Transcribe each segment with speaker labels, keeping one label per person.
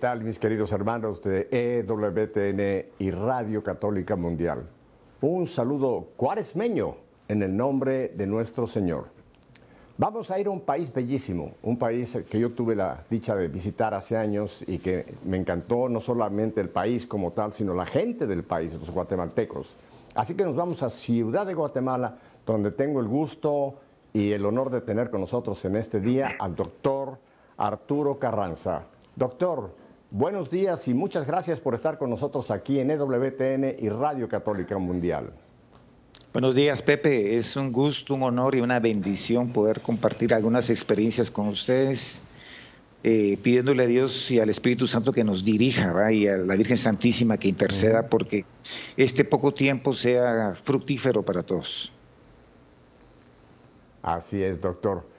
Speaker 1: ¿Qué tal, mis queridos hermanos de EWTN y Radio Católica Mundial? Un saludo cuaresmeño en el nombre de nuestro Señor. Vamos a ir a un país bellísimo, un país que yo tuve la dicha de visitar hace años y que me encantó no solamente el país como tal, sino la gente del país, los guatemaltecos. Así que nos vamos a Ciudad de Guatemala, donde tengo el gusto y el honor de tener con nosotros en este día al doctor Arturo Carranza. Doctor, buenos días y muchas gracias por estar con nosotros aquí en EWTN y Radio Católica Mundial.
Speaker 2: Buenos días, Pepe. Es un gusto, un honor y una bendición poder compartir algunas experiencias con ustedes, eh, pidiéndole a Dios y al Espíritu Santo que nos dirija y a la Virgen Santísima que interceda porque este poco tiempo sea fructífero para todos.
Speaker 1: Así es, doctor.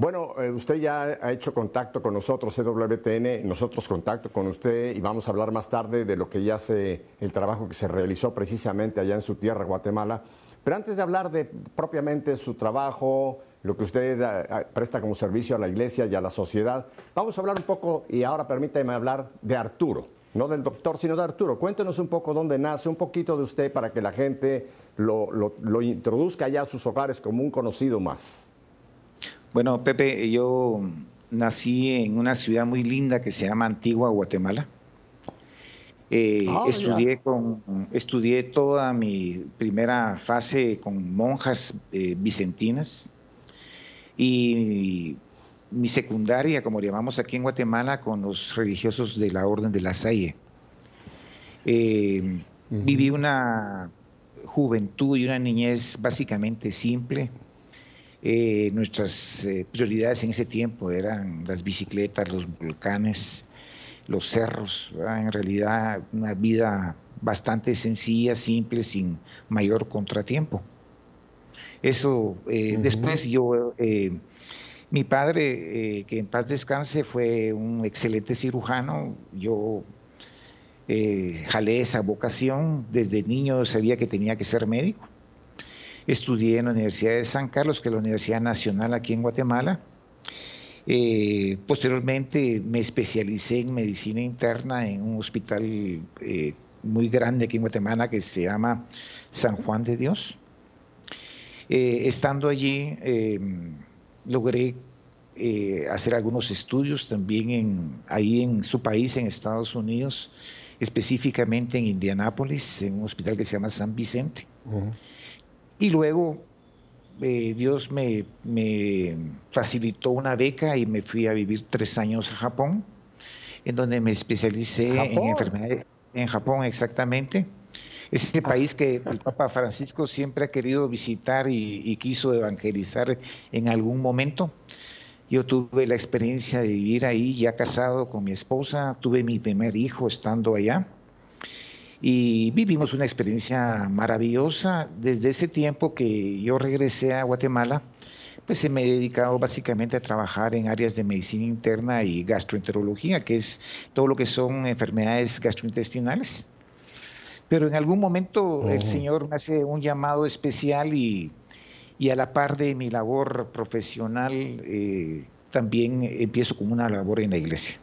Speaker 1: Bueno, eh, usted ya ha hecho contacto con nosotros, EWTN, nosotros contacto con usted y vamos a hablar más tarde de lo que ya hace el trabajo que se realizó precisamente allá en su tierra, Guatemala. Pero antes de hablar de propiamente su trabajo, lo que usted eh, presta como servicio a la iglesia y a la sociedad, vamos a hablar un poco, y ahora permítame hablar de Arturo, no del doctor, sino de Arturo. Cuéntenos un poco dónde nace, un poquito de usted para que la gente lo, lo introduzca ya a sus hogares como un conocido más.
Speaker 2: Bueno, Pepe, yo nací en una ciudad muy linda que se llama Antigua, Guatemala. Eh, ah, estudié, con, estudié toda mi primera fase con monjas eh, vicentinas y mi secundaria, como llamamos aquí en Guatemala, con los religiosos de la Orden de la Salle. Eh, viví una juventud y una niñez básicamente simple eh, nuestras eh, prioridades en ese tiempo eran las bicicletas, los volcanes, los cerros, en realidad una vida bastante sencilla, simple, sin mayor contratiempo. Eso, eh, después yo, mi padre, que en paz descanse, fue un excelente cirujano, yo jalé esa vocación, desde niño sabía que tenía que ser médico Estudié en la Universidad de San Carlos, que es la Universidad Nacional aquí en Guatemala. Eh, posteriormente me especialicé en medicina interna en un hospital eh, muy grande aquí en Guatemala que se llama San Juan de Dios. Eh, estando allí, logré hacer algunos estudios también en, ahí en su país, en Estados Unidos, específicamente en Indianápolis, en un hospital que se llama San Vicente. Y luego eh, Dios me, facilitó una beca y me fui a vivir tres años a Japón, en donde me especialicé en enfermedades. En Japón, exactamente. Es ese país que el Papa Francisco siempre ha querido visitar y, y quiso evangelizar en algún momento. Yo tuve la experiencia de vivir ahí, ya casado con mi esposa, tuve mi primer hijo estando allá y vivimos una experiencia maravillosa. Desde ese tiempo que yo regresé a Guatemala, pues se me he dedicado básicamente a trabajar en áreas de medicina interna y gastroenterología, que es todo lo que son enfermedades gastrointestinales. Pero en algún momento el Señor me hace un llamado especial y, a la par de mi labor profesional, eh, también empiezo con una labor en la iglesia.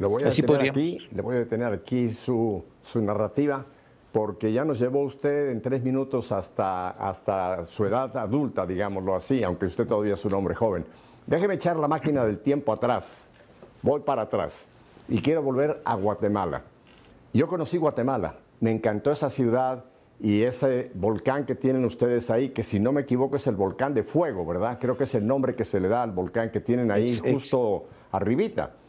Speaker 1: Le voy a detener aquí, le voy a detener aquí su, narrativa, porque ya nos llevó usted en tres minutos hasta, hasta su edad adulta, digámoslo así, aunque usted todavía es un hombre joven. Déjeme echar la máquina del tiempo atrás. Voy para atrás. Y quiero volver a Guatemala. Yo conocí Guatemala, me encantó esa ciudad y ese volcán que tienen ustedes ahí, que si no me equivoco es el volcán de fuego, ¿verdad? Creo que es el nombre que se le da al volcán que tienen ahí justo arribita.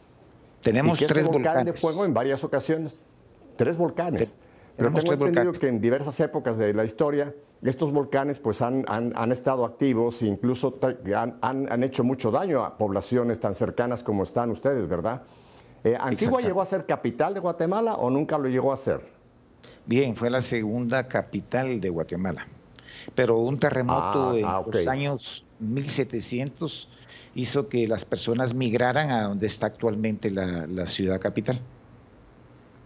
Speaker 2: Tenemos tres volcanes.
Speaker 1: de fuego en varias ocasiones. Tres volcanes. Pero tengo entendido que en diversas épocas de la historia estos volcanes pues han, han, estado activos e incluso han, han, hecho mucho daño a poblaciones tan cercanas como están ustedes, ¿verdad? Eh, ¿Antigua llegó a ser capital de Guatemala o nunca lo llegó a ser?
Speaker 2: Bien, fue la segunda capital de Guatemala. Pero un terremoto ah, en ah, los años 1700 hizo que las personas migraran a donde está actualmente la, ciudad capital.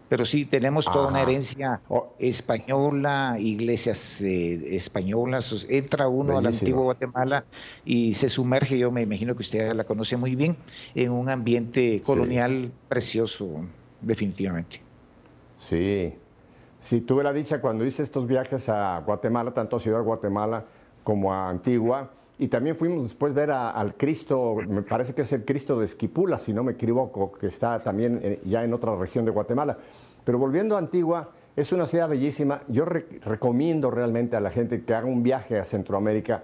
Speaker 2: pero sí tenemos toda una herencia española, iglesias eh, españolas. Entra uno al antiguo Guatemala y se sumerge, yo me imagino que usted la conoce muy bien, en un ambiente colonial precioso, definitivamente.
Speaker 1: Sí, sí, tuve la dicha cuando hice estos viajes a Guatemala, tanto a Ciudad de Guatemala como a Antigua, y también fuimos después a ver al Cristo, me parece que es el Cristo de Esquipula, si no me equivoco, que está también eh, ya en otra región de Guatemala. Pero volviendo a Antigua, es una ciudad bellísima. Yo recomiendo realmente a la gente que haga un viaje a Centroamérica,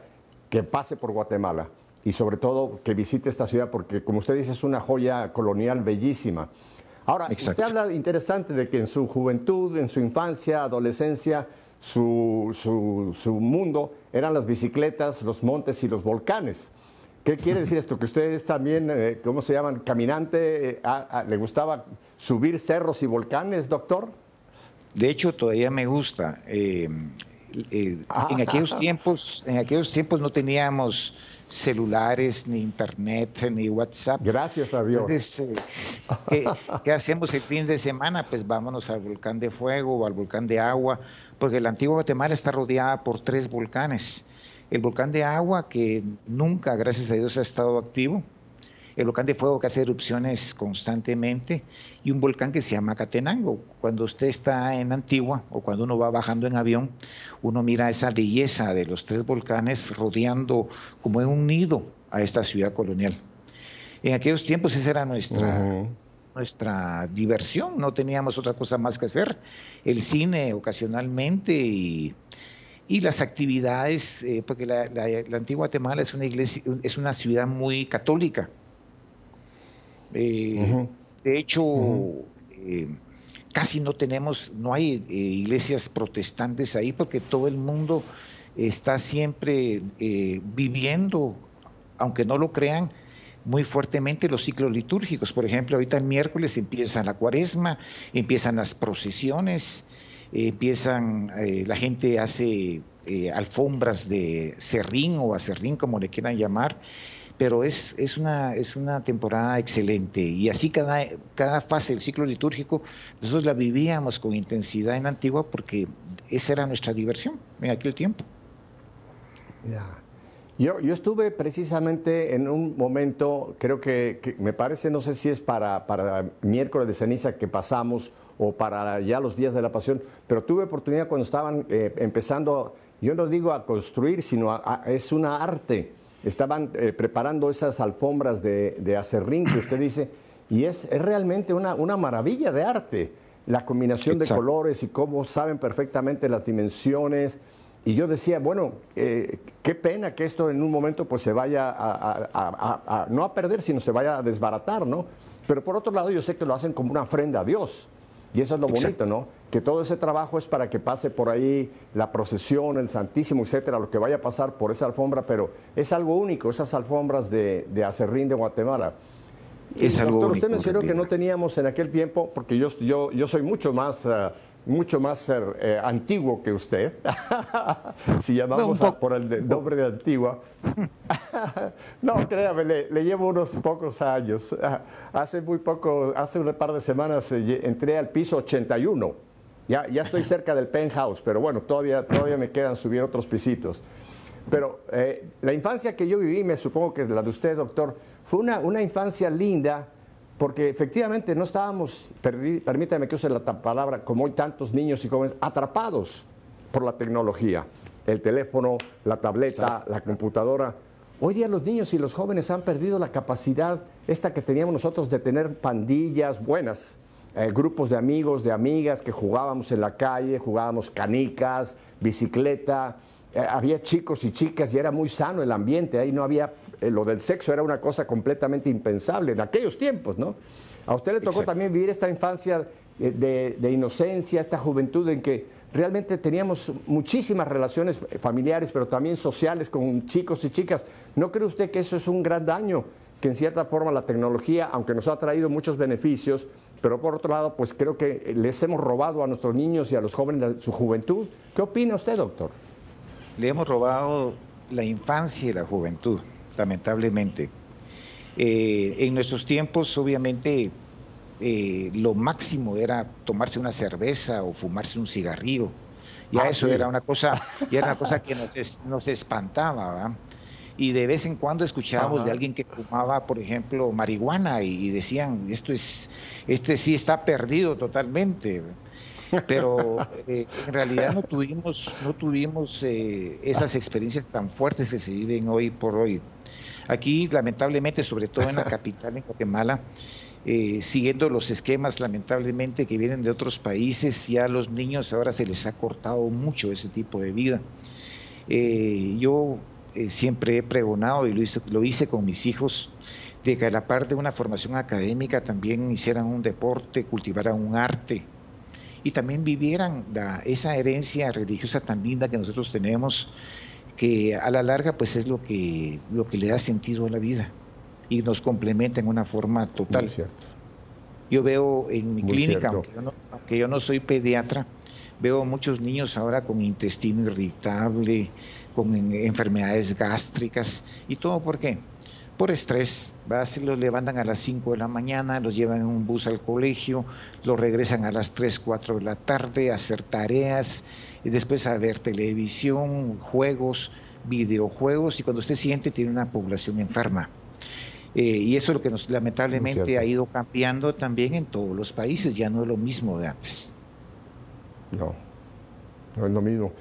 Speaker 1: que pase por Guatemala y sobre todo que visite esta ciudad porque, como usted dice, es una joya colonial bellísima. Ahora, usted habla interesante de que en su juventud, en su infancia, adolescencia, su, mundo eran las bicicletas, los montes y los volcanes. ¿Qué quiere decir esto? Que ustedes también, eh, ¿cómo se llaman? Caminante, eh, ¿le gustaba subir cerros y volcanes, doctor?
Speaker 2: De hecho, todavía me gusta. Eh, ah. en aquellos tiempos, en aquellos tiempos no teníamos celulares, ni internet, ni WhatsApp.
Speaker 1: Gracias a Dios.
Speaker 2: ¿qué, hacemos el fin de semana? Pues vámonos al volcán de fuego o al volcán de agua porque la antigua Guatemala está rodeada por tres volcanes. El volcán de agua, que nunca, gracias a Dios, ha estado activo. El volcán de fuego que hace erupciones constantemente. Y un volcán que se llama Catenango. Cuando usted está en Antigua o cuando uno va bajando en avión, uno mira esa belleza de los tres volcanes rodeando como en un nido a esta ciudad colonial. En aquellos tiempos esa era nuestra, nuestra diversión, no teníamos otra cosa más que hacer, el cine ocasionalmente y, las actividades, eh, porque la, antigua Guatemala es una iglesia, es una ciudad muy católica. Eh, de hecho, eh, casi no tenemos, no hay iglesias protestantes ahí porque todo el mundo está siempre viviendo, aunque no lo crean, muy fuertemente los ciclos litúrgicos. Por ejemplo, ahorita el miércoles empieza la cuaresma, empiezan las procesiones, empiezan, eh, la gente hace eh, alfombras de serrín o acerrín, como le quieran llamar, pero es, es, una, es una temporada excelente y así cada, cada fase del ciclo litúrgico nosotros la vivíamos con intensidad en Antigua porque esa era nuestra diversión en aquel tiempo.
Speaker 1: Yo, estuve precisamente en un momento, creo que, me parece, no sé si es para, para miércoles de ceniza que pasamos o para ya los días de la pasión, pero tuve oportunidad cuando estaban eh, empezando, yo no digo a construir, sino es una arte. Estaban eh, preparando esas alfombras de, de, acerrín que usted dice, y es, es realmente una, una, maravilla de arte. La combinación de colores y cómo saben perfectamente las dimensiones y yo decía, bueno, eh, qué pena que esto en un momento pues se vaya a, no a perder, sino se vaya a desbaratar, ¿no? Pero por otro lado yo sé que lo hacen como una ofrenda a Dios. Y eso es lo bonito, ¿no? Que todo ese trabajo es para que pase por ahí la procesión, el Santísimo, etcétera, lo que vaya a pasar por esa alfombra, pero es algo único, esas alfombras de, de Acerrín de Guatemala. Es algo doctor, usted mencionó que no teníamos en aquel tiempo, porque yo, yo, yo soy mucho más eh, mucho más eh, antiguo que usted, si llamamos por el nombre de Antigua. no, créame, le, llevo unos pocos años. Hace muy poco, hace un par de semanas eh, entré al piso 81. Ya, ya estoy cerca del penthouse, pero bueno, todavía, todavía me quedan subir otros pisitos. Pero eh, la infancia que yo viví, me supongo que la de usted, doctor, fue una, una infancia linda, porque efectivamente no estábamos, permítame que use la palabra, como hoy tantos niños y jóvenes, atrapados por la tecnología, el teléfono, la tableta, la computadora. Hoy día los niños y los jóvenes han perdido la capacidad esta que teníamos nosotros de tener pandillas buenas, eh, grupos de amigos, de amigas que jugábamos en la calle, jugábamos canicas, bicicleta, eh, había chicos y chicas y era muy sano el ambiente, ahí no había lo del sexo era una cosa completamente impensable en aquellos tiempos, ¿no? A usted le tocó también vivir esta infancia eh, de, inocencia, esta juventud en que realmente teníamos muchísimas relaciones familiares, pero también sociales con chicos y chicas. ¿No cree usted que eso es un gran daño? Que en cierta forma la tecnología, aunque nos ha traído muchos beneficios, pero por otro lado, pues creo que les hemos robado a nuestros niños y a los jóvenes su juventud. ¿Qué opina usted, doctor?
Speaker 2: Le hemos robado la infancia y la juventud lamentablemente. Eh, en nuestros tiempos, obviamente, eh, lo máximo era tomarse una cerveza o fumarse un cigarrillo. Ya ah, eso era una cosa, era una cosa que nos, nos espantaba, Y de vez en cuando escuchábamos de alguien que fumaba, por ejemplo, marihuana y, decían, esto es, este sí está perdido totalmente. Pero eh, en realidad no tuvimos, no tuvimos esas experiencias tan fuertes que se viven hoy por hoy. Aquí, lamentablemente, sobre todo en la capital, en Guatemala, eh, siguiendo los esquemas lamentablemente que vienen de otros países, ya a los niños ahora se les ha cortado mucho ese tipo de vida. Eh, yo eh, siempre he pregonado y lo hice, lo hice con mis hijos de que a la par de una formación académica también hicieran un deporte, cultivaran un arte y también vivieran esa herencia religiosa tan linda que nosotros tenemos, que a la larga pues es lo que, lo que le da sentido a la vida y nos complementa en una forma total. Yo veo en mi clínica, aunque yo, no, soy pediatra, veo muchos niños ahora con intestino irritable, con enfermedades gástricas y todo por qué? Por estrés, se los levantan a las 5 de la mañana, los llevan en un bus al colegio, los regresan a las 3, 4 de la tarde a hacer tareas y después a ver televisión, juegos, videojuegos y cuando usted siente tiene una población enferma. Eh, y eso es lo que nos lamentablemente ha ido cambiando también en todos los países, ya no es lo mismo de antes.
Speaker 1: No, no es lo mismo.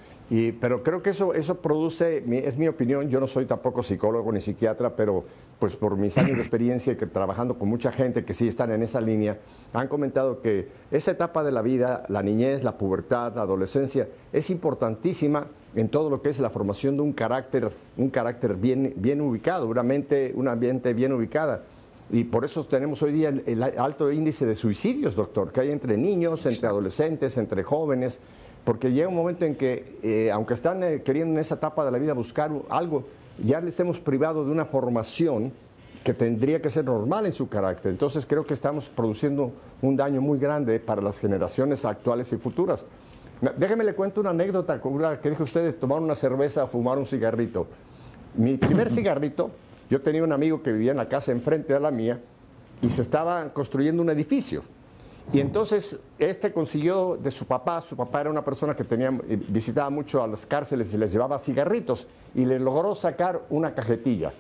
Speaker 1: Pero creo que eso, eso produce, es mi opinión, yo no soy tampoco psicólogo ni psiquiatra, pero pues por mis años de experiencia que trabajando con mucha gente que sí están en esa línea, han comentado que esa etapa de la vida, la niñez, la pubertad, la adolescencia, es importantísima en todo lo que es la formación de un carácter, un carácter bien, bien ubicado, una una mente bien ubicada. Y por eso tenemos hoy día el, alto índice de suicidios, doctor, que hay entre niños, entre adolescentes, entre jóvenes porque llega un momento en que, eh, aunque están eh, queriendo en esa etapa de la vida buscar algo, ya les hemos privado de una formación que tendría que ser normal en su carácter. Entonces creo que estamos produciendo un daño muy grande para las generaciones actuales y futuras. Déjeme le cuento una anécdota que dijo usted de tomar una cerveza, fumar un cigarrito. Mi primer cigarrito, yo tenía un amigo que vivía en la casa enfrente de la mía y se estaba construyendo un edificio. Y entonces este consiguió de su papá, su papá era una persona que eh, visitaba mucho a las cárceles y les llevaba cigarritos y le logró sacar una cajetilla.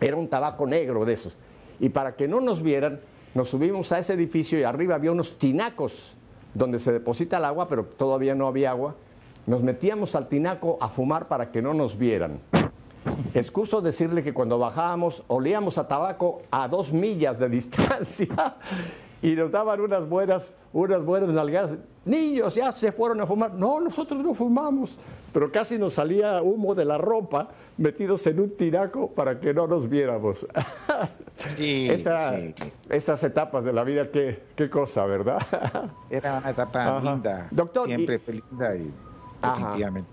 Speaker 1: Era un tabaco negro de esos. Y para que no nos vieran, nos subimos a ese edificio y arriba había unos tinacos donde se deposita el agua, pero todavía no había agua. Nos metíamos al tinaco a fumar para que no nos vieran. Excuso decirle que cuando bajábamos olíamos a tabaco a dos millas de distancia y nos daban unas buenas, unas buenas nalgadas. Niños, ya se fueron a fumar. No, nosotros no fumamos. Pero casi nos salía humo de la ropa metidos en un tiraco para que no nos viéramos. Sí, Esas etapas de la vida, qué, qué cosa, ¿verdad?
Speaker 2: Era una etapa linda. Doctor, siempre linda y definitivamente.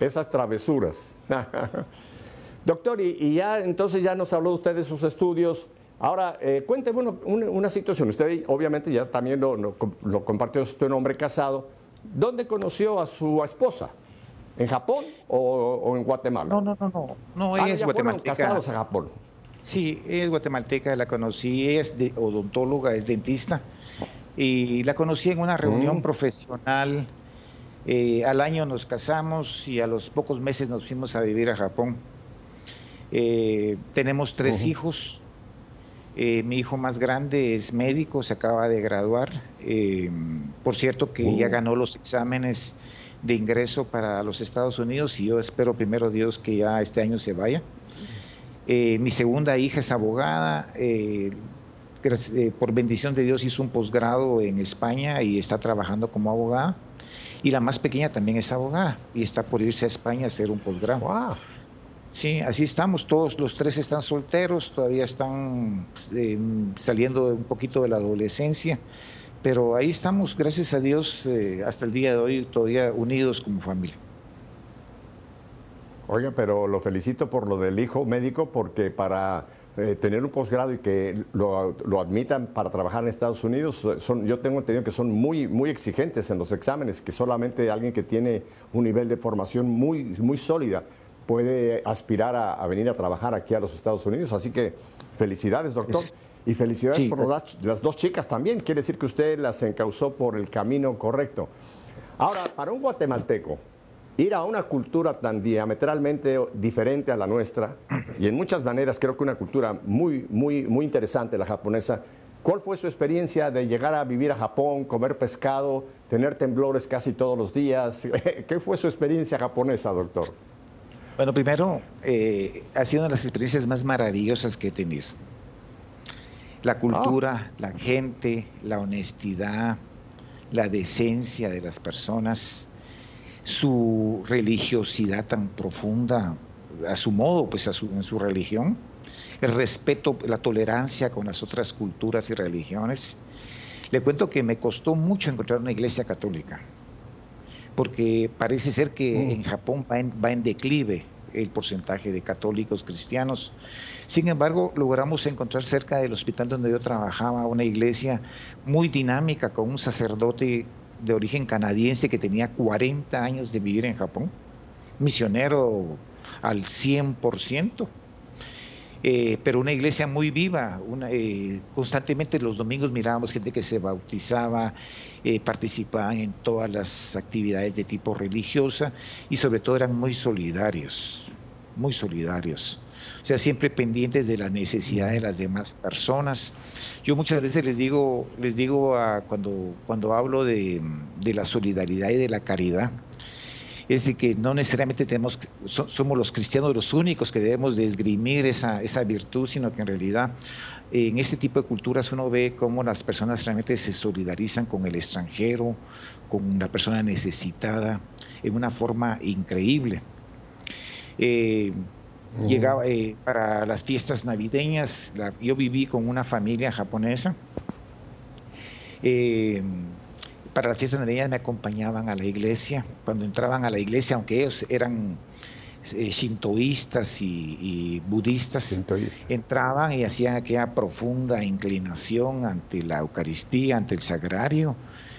Speaker 1: Esas travesuras. Doctor, y, y, ya entonces ya nos habló usted de sus estudios Ahora, eh, cuénteme una, situación. Usted obviamente ya también lo, compartió, usted un hombre casado. ¿Dónde conoció a su esposa? ¿En Japón o, en Guatemala?
Speaker 2: No, no, no, no. No, ella ah, es guatemalteca.
Speaker 1: casados a Japón?
Speaker 2: Sí, es guatemalteca, la conocí, es de, odontóloga, es dentista. Y la conocí en una reunión mm. profesional. Eh, al año nos casamos y a los pocos meses nos fuimos a vivir a Japón. Eh, tenemos tres hijos, eh, mi hijo más grande es médico, se acaba de graduar. Eh, por cierto que ya oh. ganó los exámenes de ingreso para los Estados Unidos y yo espero primero Dios que ya este año se vaya. Eh, mi segunda hija es abogada. por bendición de Dios hizo un posgrado en España y está trabajando como abogada. Y la más pequeña también es abogada y está por irse a España a hacer un posgrado. Wow. Sí, así estamos, todos los tres están solteros, todavía están eh, saliendo un poquito de la adolescencia, pero ahí estamos, gracias a Dios, eh, hasta el día de hoy todavía unidos como familia.
Speaker 1: Oiga, pero lo felicito por lo del hijo médico, porque para eh, tener un posgrado y que lo, lo, admitan para trabajar en Estados Unidos, son, yo tengo entendido que son muy, muy exigentes en los exámenes, que solamente alguien que tiene un nivel de formación muy, muy sólida puede aspirar a, venir a trabajar aquí a los Estados Unidos. Así que felicidades, doctor. Y felicidades por las, las, dos chicas también. Quiere decir que usted las encauzó por el camino correcto. Ahora, para un guatemalteco, ir a una cultura tan diametralmente diferente a la nuestra, y en muchas maneras creo que una cultura muy, muy, muy interesante, la japonesa, ¿cuál fue su experiencia de llegar a vivir a Japón, comer pescado, tener temblores casi todos los días? ¿Qué fue su experiencia japonesa, doctor?
Speaker 2: Bueno, primero, eh, ha sido una de las experiencias más maravillosas que he tenido. La cultura, la gente, la honestidad, la decencia de las personas, su religiosidad tan profunda, a su modo, pues en su religión, el respeto, la tolerancia con las otras culturas y religiones. Le cuento que me costó mucho encontrar una iglesia católica, porque parece ser que mm. en Japón va en, va en declive el porcentaje de católicos cristianos. Sin embargo, logramos encontrar cerca del hospital donde yo trabajaba una iglesia muy dinámica con un sacerdote de origen canadiense que tenía 40 años de vivir en Japón, misionero al 100%. Eh, pero una iglesia muy viva. Eh, constantemente los domingos mirábamos gente que se bautizaba, eh, participaban en todas las actividades de tipo religiosa y sobre todo eran muy solidarios, muy solidarios. O sea, siempre pendientes de la necesidad de las demás personas. Yo muchas veces les digo, les digo cuando, cuando hablo de la solidaridad y de la caridad, es decir, que no necesariamente tenemos, somos los cristianos los únicos que debemos de esgrimir esa, esa virtud, sino que en realidad en este tipo de culturas uno ve cómo las personas realmente se solidarizan con el extranjero, con la persona necesitada, en una forma increíble. Eh, llegaba eh, para las fiestas navideñas, yo viví con una familia japonesa. Eh, para las fiestas navideñas me acompañaban a la iglesia. Cuando entraban a la iglesia, aunque ellos eran eh, shintoístas y, budistas, entraban y hacían aquella profunda inclinación ante la Eucaristía, ante el sagrario.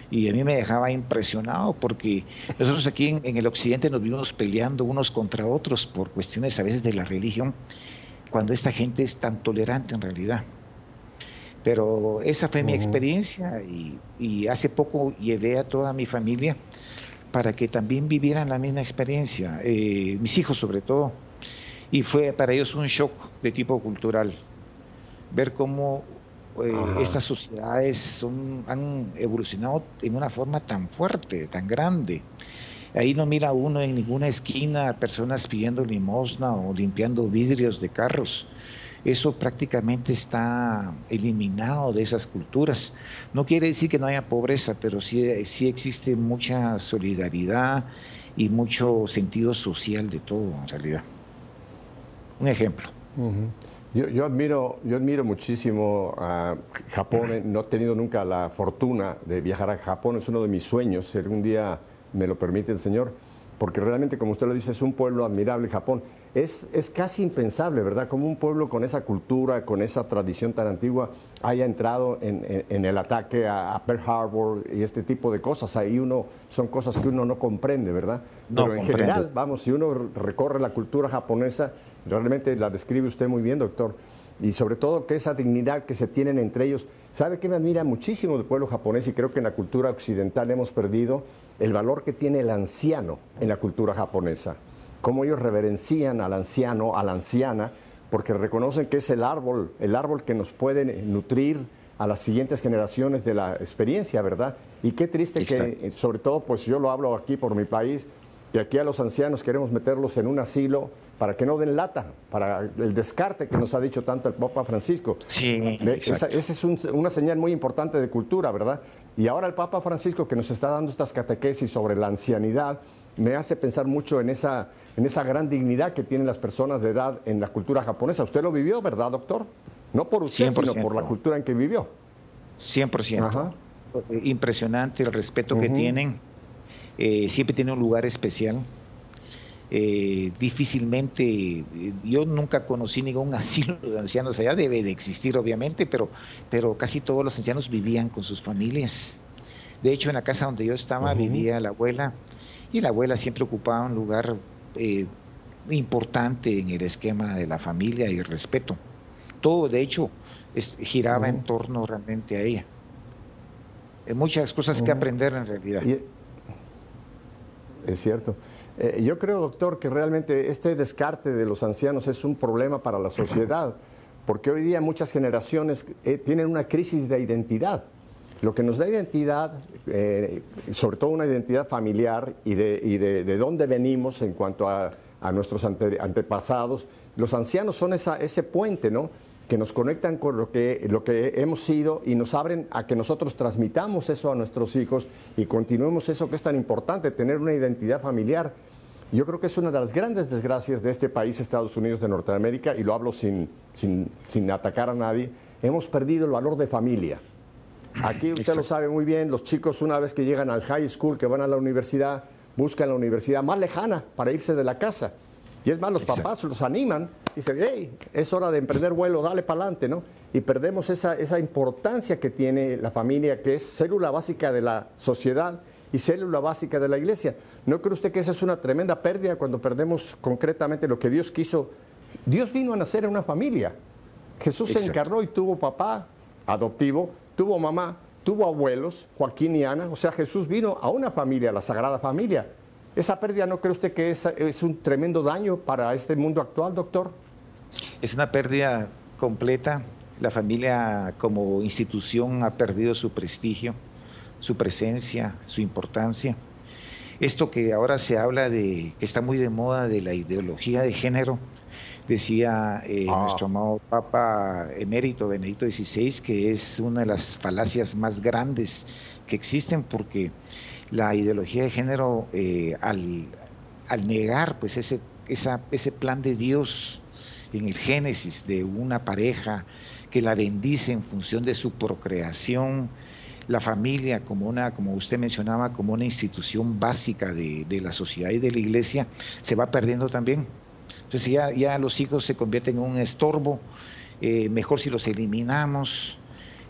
Speaker 2: Y a mí me dejaba impresionado porque nosotros aquí en, en el occidente nos vimos peleando unos contra otros por cuestiones a veces de la religión, cuando esta gente es tan tolerante en realidad. Pero esa fue mi experiencia y, hace poco llevé a toda mi familia para que también vivieran la misma experiencia, eh, mis hijos sobre todo. Y fue para ellos un shock de tipo cultural, ver cómo eh, estas sociedades son, han evolucionado en una forma tan fuerte, tan grande. Ahí no mira uno en ninguna esquina personas pidiendo limosna o limpiando vidrios de carros eso prácticamente está eliminado de esas culturas. No quiere decir que no haya pobreza, pero sí, sí existe mucha solidaridad y mucho sentido social de todo, en realidad. Un ejemplo.
Speaker 1: yo, admiro, yo admiro muchísimo a Japón. No he tenido nunca la fortuna de viajar a Japón. Es uno de mis sueños. Si algún día me lo permite el Señor porque realmente, como usted lo dice, es un pueblo admirable, Japón. Es, es casi impensable, ¿verdad? Como un pueblo con esa cultura, con esa tradición tan antigua, haya entrado en, el ataque a, Pearl Harbor y este tipo de cosas. Ahí uno, son cosas que uno no comprende, ¿verdad? Pero en general, vamos, si uno recorre la cultura japonesa, realmente la describe usted muy bien, doctor y sobre todo que esa dignidad que se tienen entre ellos. ¿Sabe que me admira muchísimo del pueblo japonés y creo que en la cultura occidental hemos perdido el valor que tiene el anciano en la cultura japonesa? Cómo ellos reverencian al anciano, a la anciana, porque reconocen que es el árbol, el árbol que nos puede nutrir a las siguientes generaciones de la experiencia, ¿verdad? Y qué triste que, sobre todo, pues yo lo hablo aquí por mi país, que aquí a los ancianos queremos meterlos en un asilo para que no den lata, para el descarte que nos ha dicho tanto el Papa Francisco.
Speaker 2: Sí,
Speaker 1: esa, es una señal muy importante de cultura, ¿verdad? Y ahora el Papa Francisco que nos está dando estas catequesis sobre la ancianidad me hace pensar mucho en esa, en esa gran dignidad que tienen las personas de edad en la cultura japonesa. Usted lo vivió, ¿verdad, doctor? No por usted, sino por la cultura en que vivió.
Speaker 2: 100%. Impresionante el respeto que tienen eh, siempre tiene un lugar especial. Eh, difícilmente, eh, yo nunca conocí ningún asilo de ancianos allá, debe de existir obviamente, pero, pero casi todos los ancianos vivían con sus familias. De hecho, en la casa donde yo estaba vivía la abuela y la abuela siempre ocupaba un lugar importante en el esquema de la familia y el respeto. Todo, de hecho, giraba en torno realmente a ella. Hay muchas cosas que aprender en realidad.
Speaker 1: es cierto. Eh, yo creo, doctor, que realmente este descarte de los ancianos es un problema para la sociedad, porque hoy día muchas generaciones eh, tienen una crisis de identidad. Lo que nos da identidad, eh, sobre todo una identidad familiar y de, de, dónde venimos en cuanto a, nuestros antepasados, los ancianos son esa, ese puente, ¿no? que nos conectan con lo que, lo que hemos sido y nos abren a que nosotros transmitamos eso a nuestros hijos y continuemos eso que es tan importante, tener una identidad familiar. Yo creo que es una de las grandes desgracias de este país, Estados Unidos de Norteamérica, y lo hablo sin, sin, sin atacar a nadie, hemos perdido el valor de familia. Aquí usted lo sabe muy bien, los chicos una vez que llegan al high school, que van a la universidad, buscan la universidad más lejana para irse de la casa. Y es más, los papás los animan, dicen, hey, es hora de emprender vuelo, dale para adelante, ¿no? Y perdemos esa, esa importancia que tiene la familia, que es célula básica de la sociedad y célula básica de la iglesia. ¿No cree usted que esa es una tremenda pérdida cuando perdemos concretamente lo que Dios quiso? Dios vino a nacer en una familia. Jesús se encarnó y tuvo papá adoptivo, tuvo mamá, tuvo abuelos, Joaquín y Ana. O sea, Jesús vino a una familia, la Sagrada Familia. ¿Esa pérdida no cree usted que es, es un tremendo daño para este mundo actual, doctor?
Speaker 2: Es una pérdida completa. La familia como institución ha perdido su prestigio, su presencia, su importancia. Esto que ahora se habla de, que está muy de moda, de la ideología de género, decía eh, ah. nuestro amado Papa emérito Benedicto XVI, que es una de las falacias más grandes que existen porque la ideología de género, eh, al, negar pues ese, ese plan de Dios en el génesis de una pareja que la bendice en función de su procreación, la familia como una, como usted mencionaba, como una institución básica de, la sociedad y de la iglesia, se va perdiendo también. Entonces ya, ya los hijos se convierten en un estorbo, eh, mejor si los eliminamos,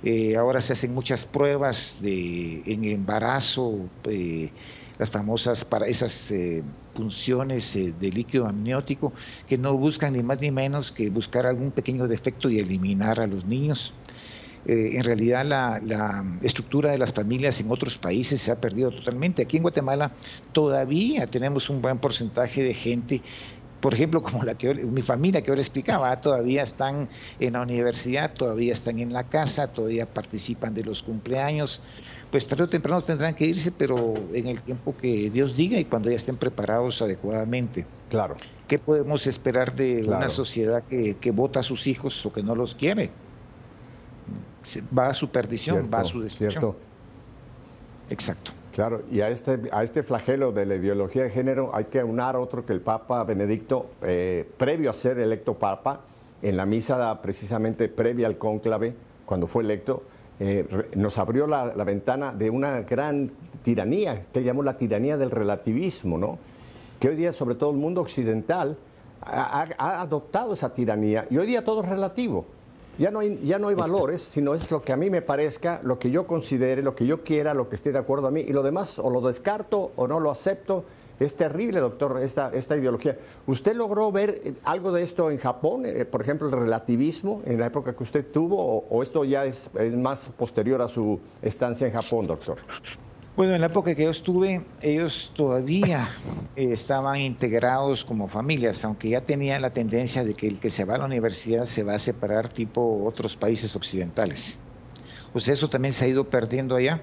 Speaker 2: eh, ahora se hacen muchas pruebas en embarazo, eh, las famosas para esas eh, punciones de líquido amniótico, que no buscan ni más ni menos que buscar algún pequeño defecto y eliminar a los niños. en realidad la, la, estructura de las familias en otros países se ha perdido totalmente. Aquí en Guatemala todavía tenemos un buen porcentaje de gente por ejemplo, como la que mi familia que le explicaba, todavía están en la universidad, todavía están en la casa, todavía participan de los cumpleaños, pues tarde o temprano tendrán que irse, pero en el tiempo que Dios diga y cuando ya estén preparados adecuadamente.
Speaker 1: Claro.
Speaker 2: ¿Qué podemos esperar de una sociedad que, que vota a sus hijos o que no los quiere? Va a su perdición, va a su destrucción. Cierto. Exacto.
Speaker 1: Claro, y a este, a este flagelo de la ideología de género hay que aunar otro que el Papa Benedicto, eh, previo a ser electo Papa, en la misa precisamente previa al cónclave, cuando fue electo, eh, nos abrió la, ventana de una gran tiranía, que llamó la tiranía del relativismo, ¿no? que hoy día, sobre todo el mundo occidental, ha adoptado esa tiranía, y hoy día todo es relativo. Ya no, hay, ya no hay valores, sino es lo que a mí me parezca, lo que yo considere, lo que yo quiera, lo que esté de acuerdo a mí, y lo demás o lo descarto o no lo acepto. Es terrible, doctor, esta, esta ideología. ¿Usted logró ver eh, algo de esto en Japón? Eh, por ejemplo, el relativismo en la época que usted tuvo, o, o esto ya es, es más posterior a su estancia en Japón, doctor?
Speaker 2: Bueno, en la época que yo estuve, ellos todavía eh, estaban integrados como familias, aunque ya tenían la tendencia de que el que se va a la universidad se va a separar tipo otros países occidentales. Pues eso también se ha ido perdiendo allá,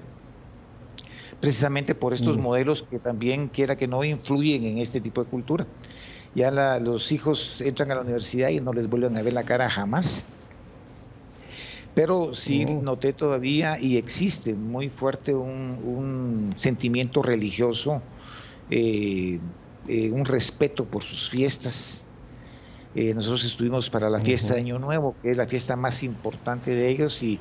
Speaker 2: precisamente por estos mm. modelos que también, quiera que no, influyen en este tipo de cultura. Ya los hijos entran a la universidad y no les vuelven a ver la cara jamás pero sí noté todavía y existe muy fuerte un, sentimiento religioso, eh, eh, un respeto por sus fiestas. Eh, nosotros estuvimos para la fiesta de Año Nuevo, que es la fiesta más importante de ellos, y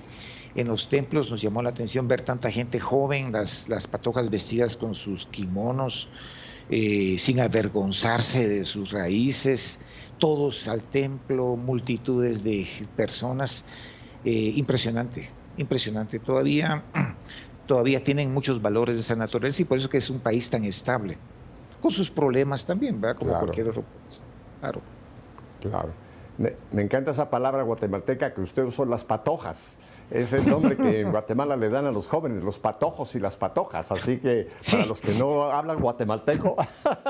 Speaker 2: en los templos nos llamó la atención ver tanta gente joven, las, las patojas vestidas con sus kimonos, sin avergonzarse de sus raíces, todos al templo, multitudes de personas eh, impresionante, impresionante. Todavía, todavía tienen muchos valores de esa naturaleza y por eso que es un país tan estable, con sus problemas también, ¿verdad? Como cualquier otro país. Claro.
Speaker 1: Claro. Me, encanta esa palabra guatemalteca que usted usó, las patojas. Es el nombre que en Guatemala le dan a los jóvenes, los patojos y las patojas. Así que para los que no hablan guatemalteco.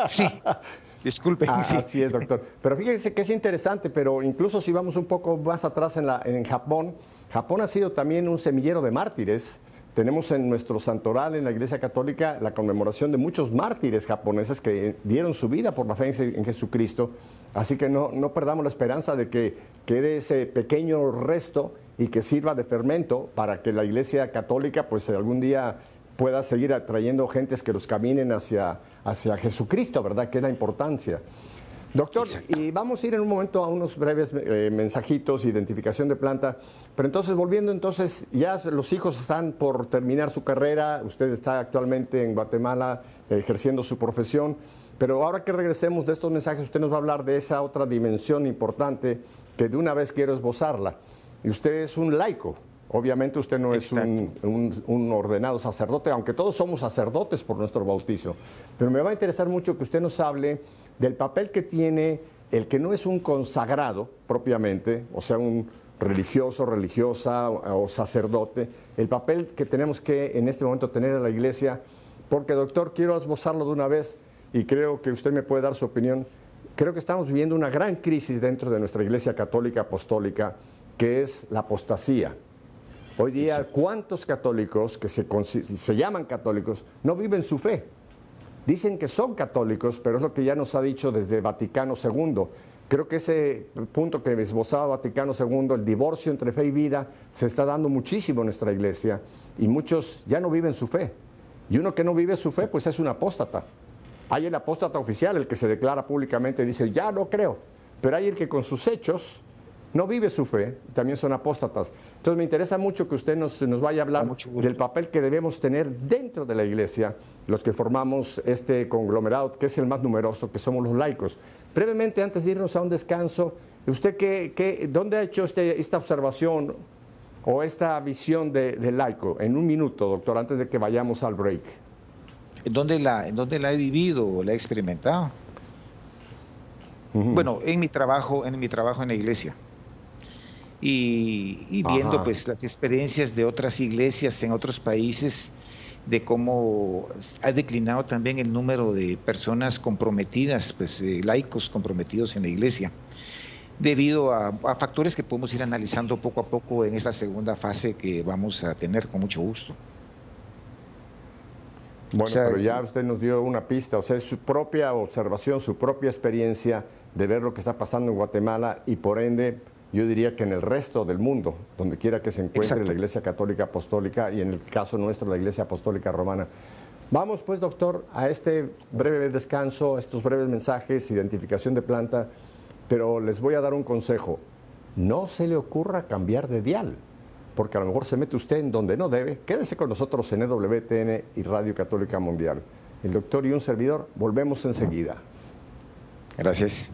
Speaker 2: Sí. Disculpe.
Speaker 1: Ah, así es, doctor. Pero fíjense que es interesante, pero incluso si vamos un poco más atrás en, la, en Japón, Japón ha sido también un semillero de mártires. Tenemos en nuestro santoral, en la Iglesia Católica, la conmemoración de muchos mártires japoneses que dieron su vida por la fe en Jesucristo. Así que no, no perdamos la esperanza de que quede ese pequeño resto y que sirva de fermento para que la Iglesia Católica pues algún día pueda seguir atrayendo gentes que los caminen hacia, hacia Jesucristo, ¿verdad? Que es la importancia. Doctor, y vamos a ir en un momento a unos breves eh, mensajitos, identificación de planta, pero entonces volviendo entonces, ya los hijos están por terminar su carrera, usted está actualmente en Guatemala ejerciendo su profesión, pero ahora que regresemos de estos mensajes, usted nos va a hablar de esa otra dimensión importante que de una vez quiero esbozarla. Y usted es un laico, Obviamente usted no es un, un, ordenado sacerdote, aunque todos somos sacerdotes por nuestro bautizo. Pero me va a interesar mucho que usted nos hable del papel que tiene el que no es un consagrado propiamente, o sea, un religioso, religiosa o, sacerdote, el papel que tenemos que en este momento tener en la iglesia, porque doctor, quiero esbozarlo de una vez y creo que usted me puede dar su opinión. Creo que estamos viviendo una gran crisis dentro de nuestra iglesia católica apostólica, que es la apostasía. Hoy día, ¿cuántos católicos que se, se llaman católicos no viven su fe? Dicen que son católicos, pero es lo que ya nos ha dicho desde Vaticano II. Creo que ese punto que esbozaba Vaticano II, el divorcio entre fe y vida, se está dando muchísimo en nuestra iglesia y muchos ya no viven su fe. Y uno que no vive su fe, pues es un apóstata. Hay el apóstata oficial, el que se declara públicamente y dice, ya no creo. Pero hay el que con sus hechos no vive su fe, también son apóstatas. Entonces me interesa mucho que usted nos, nos vaya a hablar del papel que debemos tener dentro de la iglesia, los que formamos este conglomerado, que es el más numeroso, que somos los laicos. Brevemente, antes de irnos a un descanso, ¿usted qué, qué dónde ha hecho este, esta observación o esta visión de, laico? En un minuto, doctor, antes de que vayamos al break.
Speaker 2: ¿En dónde la, en dónde la he vivido o la he experimentado? Bueno, en mi trabajo, en mi trabajo en la iglesia y, viendo pues las experiencias de otras iglesias en otros países de cómo ha declinado también el número de personas comprometidas, pues eh, laicos comprometidos en la iglesia, debido a, factores que podemos ir analizando poco a poco en esta segunda fase que vamos a tener con mucho gusto.
Speaker 1: Bueno, pero ya usted nos dio una pista, o sea, es su propia observación, su propia experiencia de ver lo que está pasando en Guatemala y por ende yo diría que en el resto del mundo, donde quiera que se encuentre la Iglesia Católica Apostólica y en el caso nuestro la Iglesia Apostólica Romana. Vamos pues, doctor, a este breve descanso, estos breves mensajes, identificación de planta, pero les voy a dar un consejo. No se le ocurra cambiar de dial, porque a lo mejor se mete usted en donde no debe. Quédese con nosotros en EWTN y Radio Católica Mundial. El doctor y un servidor, volvemos enseguida.
Speaker 2: Gracias,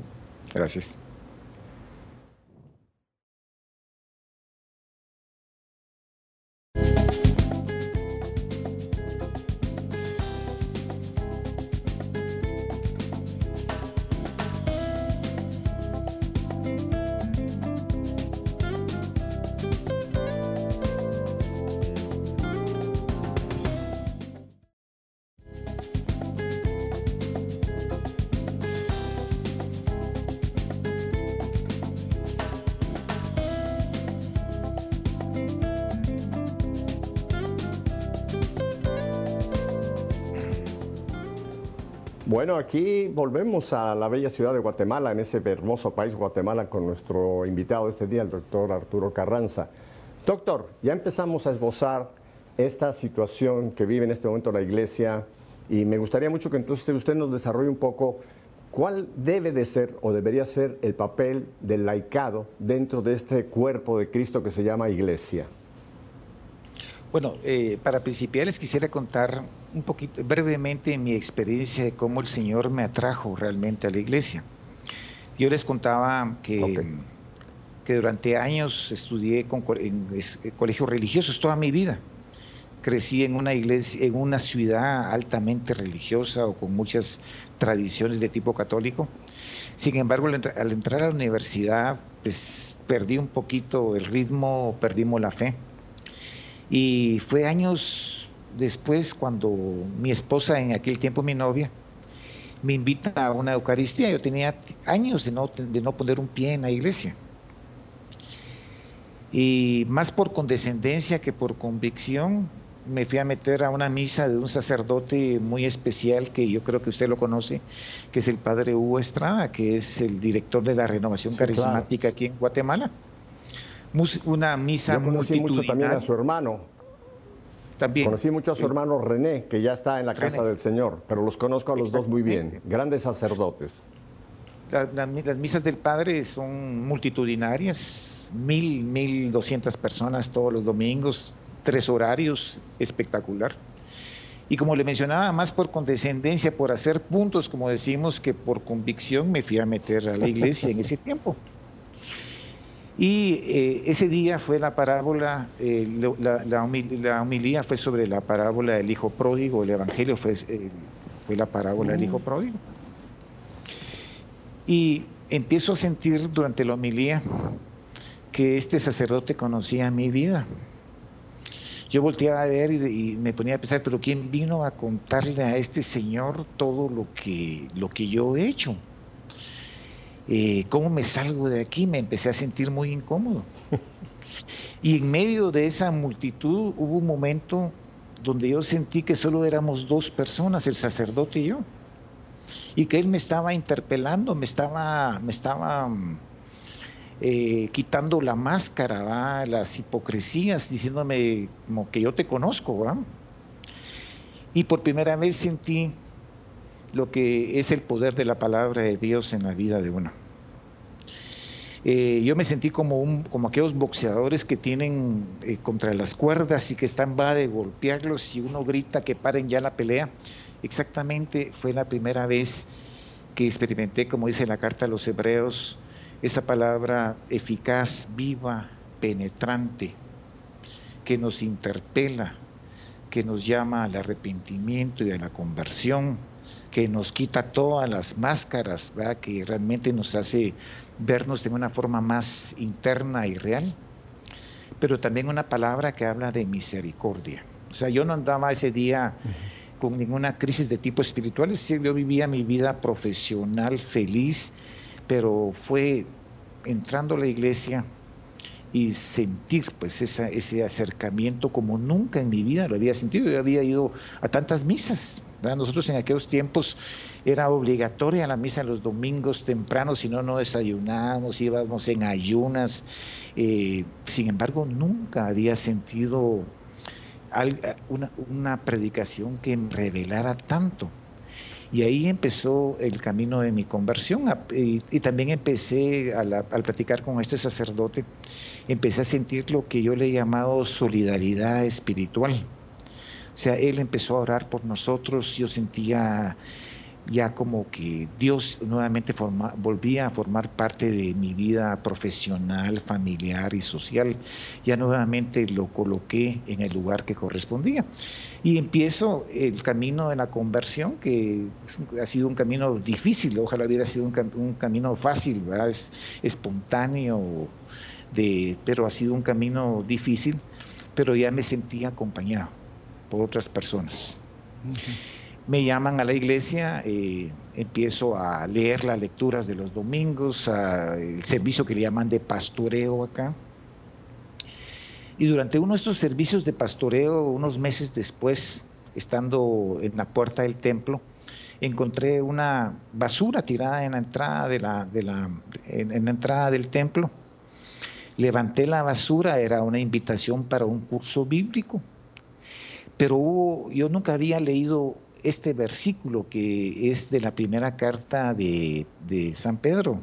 Speaker 2: gracias.
Speaker 1: Bueno, aquí volvemos a la bella ciudad de Guatemala, en ese hermoso país Guatemala, con nuestro invitado este día, el doctor Arturo Carranza. Doctor, ya empezamos a esbozar esta situación que vive en este momento la iglesia y me gustaría mucho que entonces usted nos desarrolle un poco cuál debe de ser o debería ser el papel del laicado dentro de este cuerpo de Cristo que se llama iglesia.
Speaker 2: Bueno, eh, para principiar les quisiera contar un poquito brevemente mi experiencia de cómo el Señor me atrajo realmente a la iglesia. Yo les contaba que, que durante años estudié con, en, colegios religiosos toda mi vida, crecí en una iglesia, en una ciudad altamente religiosa o con muchas tradiciones de tipo católico. Sin embargo, al, entrar a la universidad, pues perdí un poquito el ritmo, perdimos la fe. Y fue años después cuando mi esposa, en aquel tiempo mi novia, me invita a una Eucaristía. Yo tenía años de no, de no poner un pie en la iglesia. Y más por condescendencia que por convicción, me fui a meter a una misa de un sacerdote muy especial que yo creo que usted lo conoce, que es el padre Hugo Estrada, que es el director de la renovación carismática aquí en Guatemala. Una misa
Speaker 1: yo conocí mucho también a su hermano. También. Conocí mucho a su hermano René, que ya está en la casa del Señor, pero los conozco a los dos muy bien, grandes sacerdotes.
Speaker 2: las misas del Padre son multitudinarias, mil, mil doscientas personas todos los domingos, tres horarios, espectacular. Y como le mencionaba, más por condescendencia, por hacer puntos, como decimos, que por convicción me fui a meter a la iglesia en ese tiempo. Y eh, ese día fue la parábola, eh, la, la, homilía fue sobre la parábola del hijo pródigo, el evangelio fue, eh, fue la parábola del hijo mm. pródigo. Y empiezo a sentir durante la homilía que este sacerdote conocía mi vida yo volteaba a ver y, me ponía a pensar, pero ¿quién vino a contarle a este señor todo lo que, lo que yo he hecho? Eh, ¿Cómo me salgo de aquí? Me empecé a sentir muy incómodo. Y en medio de esa multitud hubo un momento donde yo sentí que solo éramos dos personas, el sacerdote y yo. Y que él me estaba interpelando, me estaba, me estaba eh, quitando la máscara, las hipocresías, diciéndome como que yo te conozco. Y por primera vez sentí lo que es el poder de la palabra de Dios en la vida de uno. Eh, yo me sentí como, un, como aquellos boxeadores que tienen eh, contra las cuerdas y que están va de golpearlos y uno grita que paren ya la pelea. Exactamente fue la primera vez que experimenté, como dice la carta a los hebreos, esa palabra eficaz, viva, penetrante, que nos interpela, que nos llama al arrepentimiento y a la conversión, que nos quita todas las máscaras, que realmente nos hace vernos de una forma más interna y real, pero también una palabra que habla de misericordia. O sea, yo no andaba ese día con ninguna crisis de tipo espiritual, yo vivía mi vida profesional feliz, pero fue entrando a la iglesia y sentir pues ese acercamiento como nunca en mi vida lo había sentido. Yo había ido a tantas misas. Nosotros en aquellos tiempos era obligatoria la misa los domingos temprano, si no, no desayunábamos, íbamos en ayunas. Eh, sin embargo, nunca había sentido una, una predicación que revelara tanto. Y ahí empezó el camino de mi conversión. Y, también empecé, al, platicar con este sacerdote, empecé a sentir lo que yo le he llamado solidaridad espiritual. O sea, él empezó a orar por nosotros, yo sentía ya como que Dios nuevamente volvía a formar parte de mi vida profesional, familiar y social. Ya nuevamente lo coloqué en el lugar que correspondía. Y empiezo el camino de la conversión, que ha sido un camino difícil, ojalá hubiera sido un, camino fácil, Es espontáneo, de, pero ha sido un camino difícil, pero ya me sentí acompañado por otras personas me llaman a la iglesia, eh, empiezo a leer las lecturas de los domingos, el servicio que le llaman de pastoreo acá. Y durante uno de estos servicios de pastoreo, unos meses después, estando en la puerta del templo, encontré una basura tirada en la entrada, de la, de la, en la entrada del templo. Levanté la basura, era una invitación para un curso bíblico pero yo nunca había leído este versículo que es de la primera carta de, San Pedro.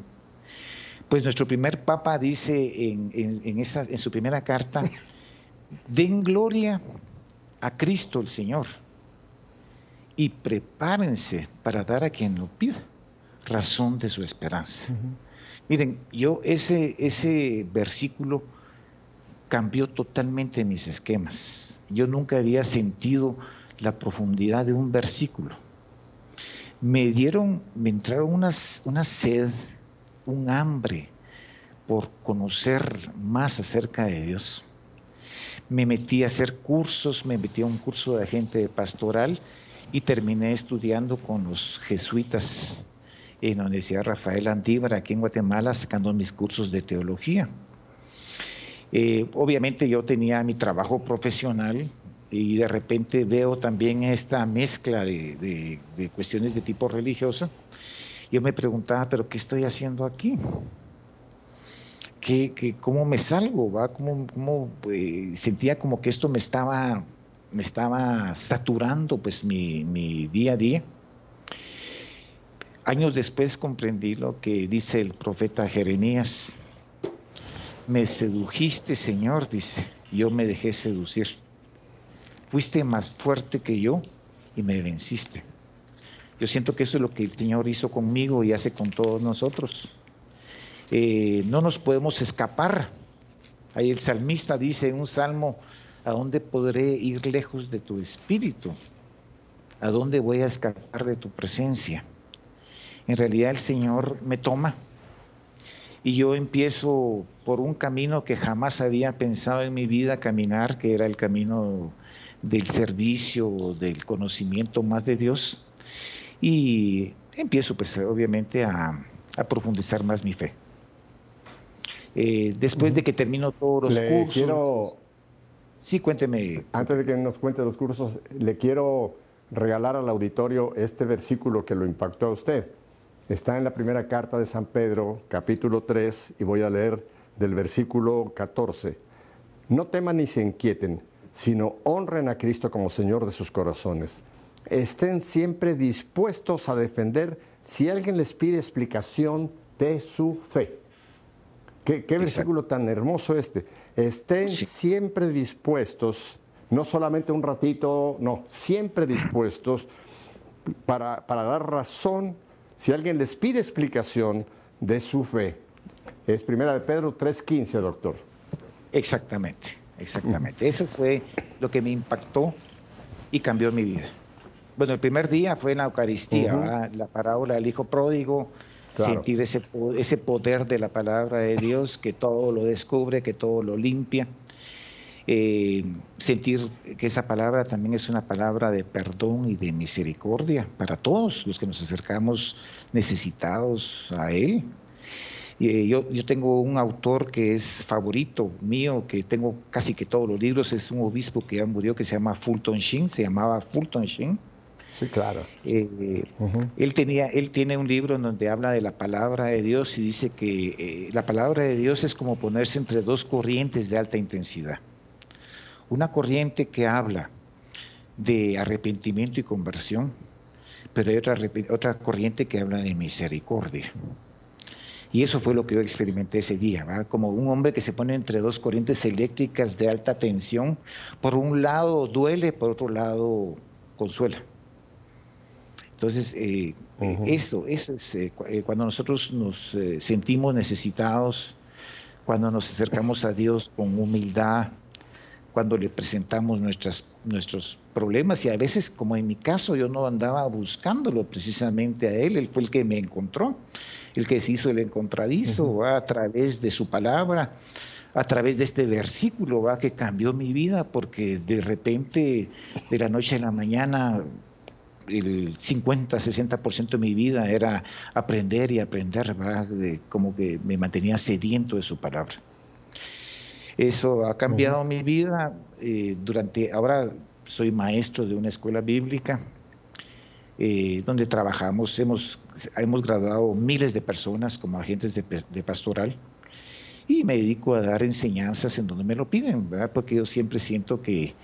Speaker 2: Pues nuestro primer papa dice en, esa, en su primera carta, den gloria a Cristo el Señor y prepárense para dar a quien lo pida razón de su esperanza. Miren, yo ese, ese versículo cambió totalmente mis esquemas. Yo nunca había sentido la profundidad de un versículo. Me dieron, me entraron unas, una sed, un hambre por conocer más acerca de Dios. Me metí a hacer cursos, me metí a un curso de agente pastoral y terminé estudiando con los jesuitas en la Universidad Rafael Andívar, aquí en Guatemala, sacando mis cursos de teología. Eh, obviamente yo tenía mi trabajo profesional y de repente veo también esta mezcla de, cuestiones de tipo religiosa. Yo me preguntaba, pero ¿qué estoy haciendo aquí? ¿Qué, cómo me salgo? Va? ¿Cómo, eh, sentía como que esto me estaba, me estaba saturando pues, mi, mi día a día? Años después comprendí lo que dice el profeta Jeremías. Me sedujiste, Señor, dice, yo me dejé seducir. Fuiste más fuerte que yo y me venciste. Yo siento que eso es lo que el Señor hizo conmigo y hace con todos nosotros. Eh, no nos podemos escapar. Ahí el salmista dice en un salmo, ¿a dónde podré ir lejos de tu espíritu? ¿A dónde voy a escapar de tu presencia? en realidad el Señor me toma y yo empiezo por un camino que jamás había pensado en mi vida caminar, que era el camino del servicio, del conocimiento más de Dios. Y empiezo pues obviamente a, profundizar más mi fe. Eh, después de que termino todos los cursos...
Speaker 1: Quiero,
Speaker 2: sí, cuénteme.
Speaker 1: Antes de que nos cuente los cursos, le quiero regalar al auditorio este versículo que lo impactó a usted. Está en la primera carta de San Pedro, capítulo 3, y voy a leer del versículo 14. No teman ni se inquieten, sino honren a Cristo como Señor de sus corazones. Estén siempre dispuestos a defender si alguien les pide explicación de su fe. Qué, versículo tan hermoso este. Estén siempre dispuestos, no solamente un ratito, no, siempre dispuestos para, para dar razón si alguien les pide explicación de su fe. Es primera de Pedro 3.15, doctor.
Speaker 2: Exactamente, exactamente. Eso fue lo que me impactó y cambió mi vida. Bueno, el primer día fue en la Eucaristía, la parábola del Hijo Pródigo, sentir ese, ese poder de la palabra de Dios que todo lo descubre, que todo lo limpia. Eh, sentir que esa palabra también es una palabra de perdón y de misericordia para todos los que nos acercamos necesitados a Él. Eh, yo, yo, tengo un autor que es favorito mío, que tengo casi que todos los libros, es un obispo que ya murió, que se llama Fulton Sheen, se llamaba Fulton Sheen.
Speaker 1: Sí, claro.
Speaker 2: Eh, él, tenía, él tiene un libro en donde habla de la palabra de Dios y dice que la palabra de Dios es como ponerse entre dos corrientes de alta intensidad una corriente que habla de arrepentimiento y conversión, pero hay otra, otra corriente que habla de misericordia. Y eso fue lo que yo experimenté ese día, como un hombre que se pone entre dos corrientes eléctricas de alta tensión. Por un lado duele, por otro lado consuela. Entonces, eh, eh, eso, eso es eh, cuando nosotros nos sentimos necesitados, cuando nos acercamos a Dios con humildad, cuando le presentamos nuestras, nuestros problemas y a veces, como en mi caso, yo no andaba buscándolo precisamente a él, él fue el que me encontró, el que se hizo el encontradizo a través de su palabra, a través de este versículo ¿va? que cambió mi vida porque de repente, de la noche a la mañana, el 50, 60% de mi vida era aprender y aprender, ¿va? como que me mantenía sediento de su palabra. Eso ha cambiado mi vida. Eh, durante, ahora soy maestro de una escuela bíblica eh, donde trabajamos, hemos, hemos graduado miles de personas como agentes de, pastoral y me dedico a dar enseñanzas en donde me lo piden, ¿verdad? porque yo siempre siento que,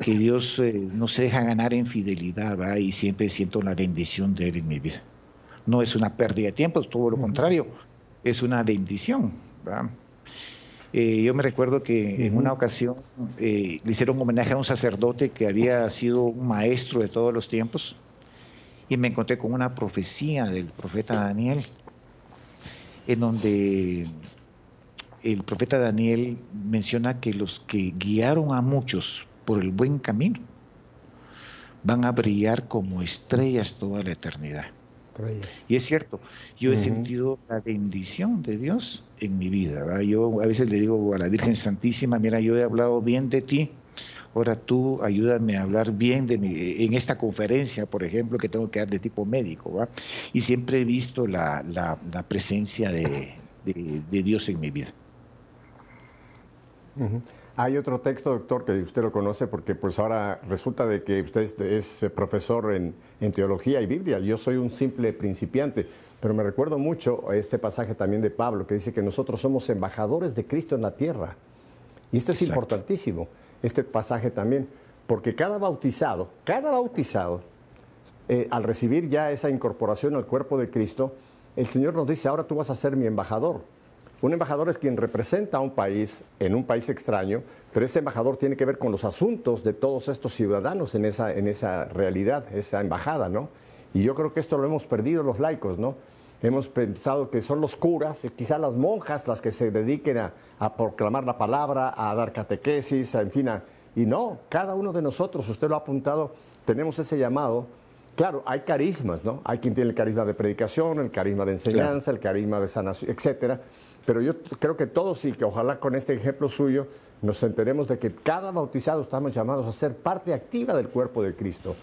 Speaker 2: que Dios eh, no se deja ganar en fidelidad ¿verdad? y siempre siento la bendición de Él en mi vida. No es una pérdida de tiempo, es todo lo contrario, es una bendición. ¿verdad? Eh, yo me recuerdo que en una ocasión eh, le hicieron homenaje a un sacerdote que había sido un maestro de todos los tiempos y me encontré con una profecía del profeta Daniel en donde el profeta Daniel menciona que los que guiaron a muchos por el buen camino van a brillar como estrellas toda la eternidad. Y es cierto, yo he sentido la bendición de Dios en mi vida. Yo a veces le digo a la Virgen Santísima, mira, yo he hablado bien de ti, ahora tú ayúdame a hablar bien de mí. En esta conferencia, por ejemplo, que tengo que dar de tipo médico, y siempre he visto la, presencia de, Dios en mi vida.
Speaker 1: Hay otro texto, doctor, que usted lo conoce porque pues ahora resulta de que usted es, profesor en, teología y Biblia. Yo soy un simple principiante, pero me recuerdo mucho este pasaje también de Pablo que dice que nosotros somos embajadores de Cristo en la tierra. Y esto es importantísimo, este pasaje también, porque cada bautizado, cada bautizado, eh, al recibir ya esa incorporación al cuerpo de Cristo, el Señor nos dice, ahora tú vas a ser mi embajador. Un embajador es quien representa a un país en un país extraño, pero ese embajador tiene que ver con los asuntos de todos estos ciudadanos en esa, en esa realidad, esa embajada, ¿no? Y yo creo que esto lo hemos perdido los laicos, ¿no? Hemos pensado que son los curas, quizás las monjas las que se dediquen a, proclamar la palabra, a dar catequesis, en fin, y no, cada uno de nosotros, usted lo ha apuntado, tenemos ese llamado. Claro, hay carismas, ¿no? Hay quien tiene el carisma de predicación, el carisma de enseñanza, el carisma de sanación, etcétera pero yo creo que todos y que ojalá con este ejemplo suyo nos enteremos de que cada bautizado estamos llamados a ser parte activa del cuerpo de Cristo.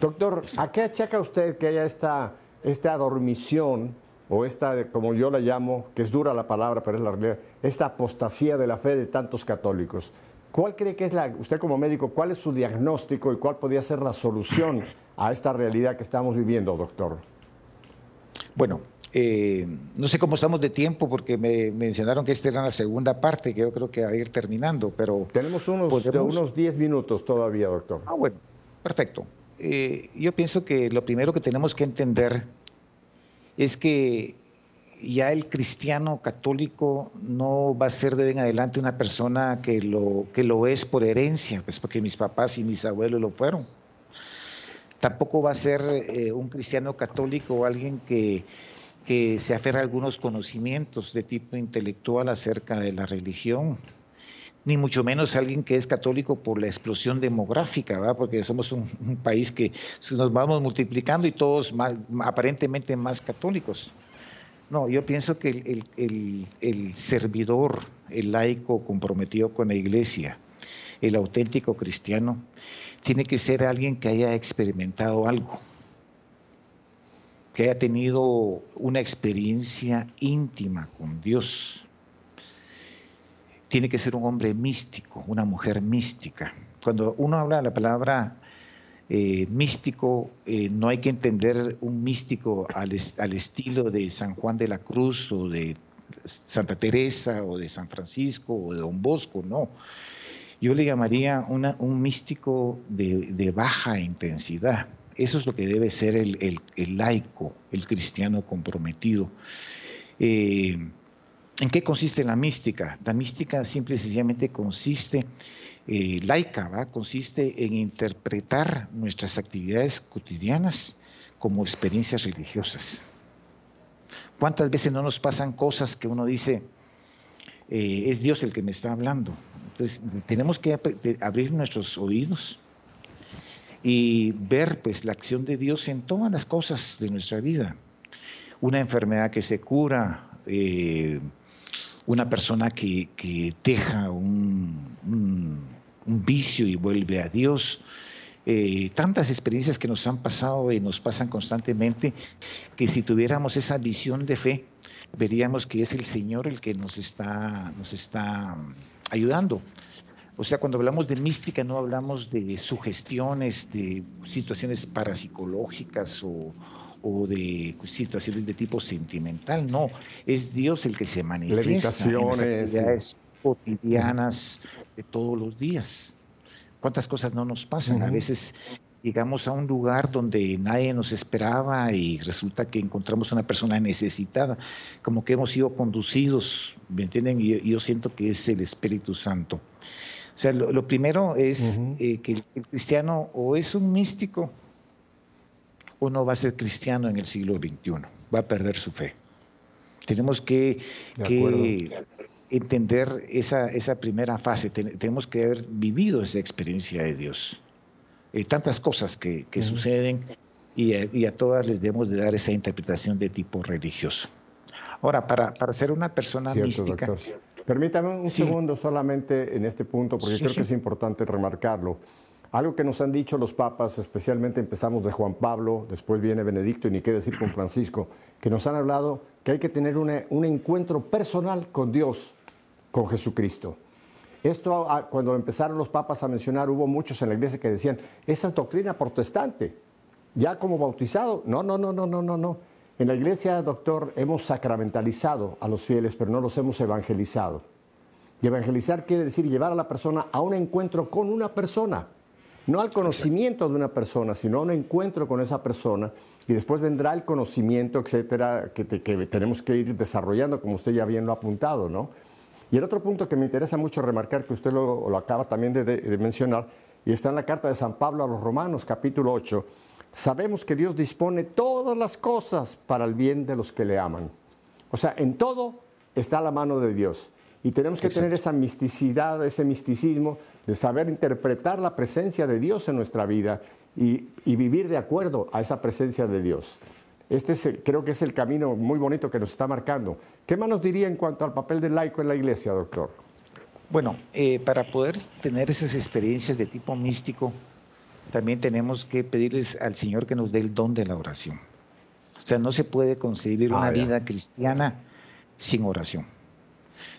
Speaker 1: Doctor, ¿a qué achaca usted que haya esta, esta adormición o esta, como yo la llamo, que es dura la palabra, pero es la realidad, esta apostasía de la fe de tantos católicos? ¿Cuál cree que es la, usted como médico, cuál es su diagnóstico y cuál podría ser la solución a esta realidad que estamos viviendo, doctor?
Speaker 2: Bueno, eh, no sé cómo estamos de tiempo porque me mencionaron que esta era la segunda parte que yo creo que va a ir terminando, pero...
Speaker 1: Tenemos unos, unos 10 minutos todavía, doctor.
Speaker 2: Ah, bueno, perfecto. Eh, yo pienso que lo primero que tenemos que entender es que ya el cristiano católico no va a ser de en adelante una persona que lo, que lo es por herencia, pues porque mis papás y mis abuelos lo fueron. Tampoco va a ser eh, un cristiano católico o alguien que que se aferra a algunos conocimientos de tipo intelectual acerca de la religión, ni mucho menos alguien que es católico por la explosión demográfica, ¿verdad? porque somos un, país que nos vamos multiplicando y todos aparentemente más católicos. No, yo pienso que el, el servidor, el laico comprometido con la iglesia, el auténtico cristiano, tiene que ser alguien que haya experimentado algo que haya tenido una experiencia íntima con Dios. Tiene que ser un hombre místico, una mujer mística. Cuando uno habla de la palabra eh, místico, eh, no hay que entender un místico al, estilo de San Juan de la Cruz o de Santa Teresa o de San Francisco o de Don Bosco, no. Yo le llamaría un místico de baja intensidad eso es lo que debe ser el, laico, el cristiano comprometido. Eh, ¿En qué consiste la mística? La mística simple y sencillamente consiste, eh, laica, ¿va? consiste en interpretar nuestras actividades cotidianas como experiencias religiosas. ¿Cuántas veces no nos pasan cosas que uno dice, eh, es Dios el que me está hablando? Entonces, tenemos que abrir nuestros oídos y ver pues la acción de Dios en todas las cosas de nuestra vida. Una enfermedad que se cura, eh, una persona que, deja un, vicio y vuelve a Dios. Eh, tantas experiencias que nos han pasado y nos pasan constantemente, que si tuviéramos esa visión de fe, veríamos que es el Señor el que nos está, nos está ayudando. O sea, cuando hablamos de mística no hablamos de sugestiones, de situaciones parapsicológicas o, de situaciones de tipo sentimental, no, es Dios el que se manifiesta en las actividades cotidianas de todos los días. ¿Cuántas cosas no nos pasan? A veces llegamos a un lugar donde nadie nos esperaba y resulta que encontramos una persona necesitada, como que hemos sido conducidos, ¿me entienden? Y yo siento que es el Espíritu Santo. O sea, lo, primero es eh, que el, cristiano o es un místico o no va a ser cristiano en el siglo XXI, va a perder su fe. Tenemos que, entender esa, esa primera fase, tenemos que haber vivido esa experiencia de Dios. Eh, tantas cosas que, suceden y a, todas les debemos de dar esa interpretación de tipo religioso. Ahora, para, para ser una persona mística...
Speaker 1: Permítame un segundo solamente en este punto, porque creo que es importante remarcarlo. Algo que nos han dicho los papas, especialmente empezamos de Juan Pablo, después viene Benedicto y ni qué decir con Francisco, que nos han hablado que hay que tener un encuentro personal con Dios, con Jesucristo. Esto, cuando empezaron los papas a mencionar, hubo muchos en la iglesia que decían, esa es doctrina protestante, ya como bautizado. No, no, no, no, no, no, no. En la iglesia, doctor, hemos sacramentalizado a los fieles, pero no los hemos evangelizado. Y evangelizar quiere decir llevar a la persona a un encuentro con una persona, no al conocimiento de una persona, sino a un encuentro con esa persona. Y después vendrá el conocimiento, etcétera, que, tenemos que ir desarrollando, como usted ya bien lo ha apuntado, ¿no? Y el otro punto que me interesa mucho remarcar, que usted lo, acaba también de, mencionar, y está en la carta de San Pablo a los Romanos, capítulo 8, sabemos que Dios dispone todas las cosas para el bien de los que le aman. O sea, en todo está la mano de Dios. Y tenemos que tener esa misticidad, ese misticismo de saber interpretar la presencia de Dios en nuestra vida y, y vivir de acuerdo a esa presencia de Dios. Este creo que es el camino muy bonito que nos está marcando. ¿Qué más nos diría en cuanto al papel del laico en la iglesia, doctor?
Speaker 2: Bueno, eh, para poder tener esas experiencias de tipo místico, también tenemos que pedirles al Señor que nos dé el don de la oración. O sea, no se puede concebir una ah, vida cristiana sin oración.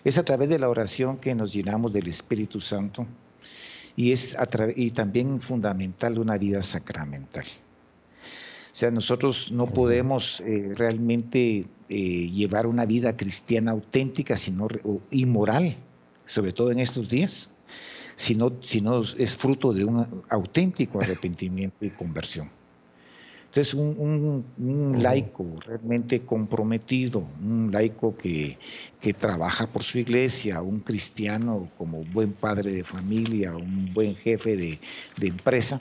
Speaker 2: Es a través de la oración que nos llenamos del Espíritu Santo y es y también fundamental una vida sacramental. O sea, nosotros no podemos eh, realmente eh, llevar una vida cristiana auténtica sino, y moral, sobre todo en estos días, sino, sino es fruto de un auténtico arrepentimiento y conversión. Entonces, un, laico realmente comprometido, un laico que, que, trabaja por su iglesia, un cristiano como buen padre de familia, un buen jefe de, de empresa,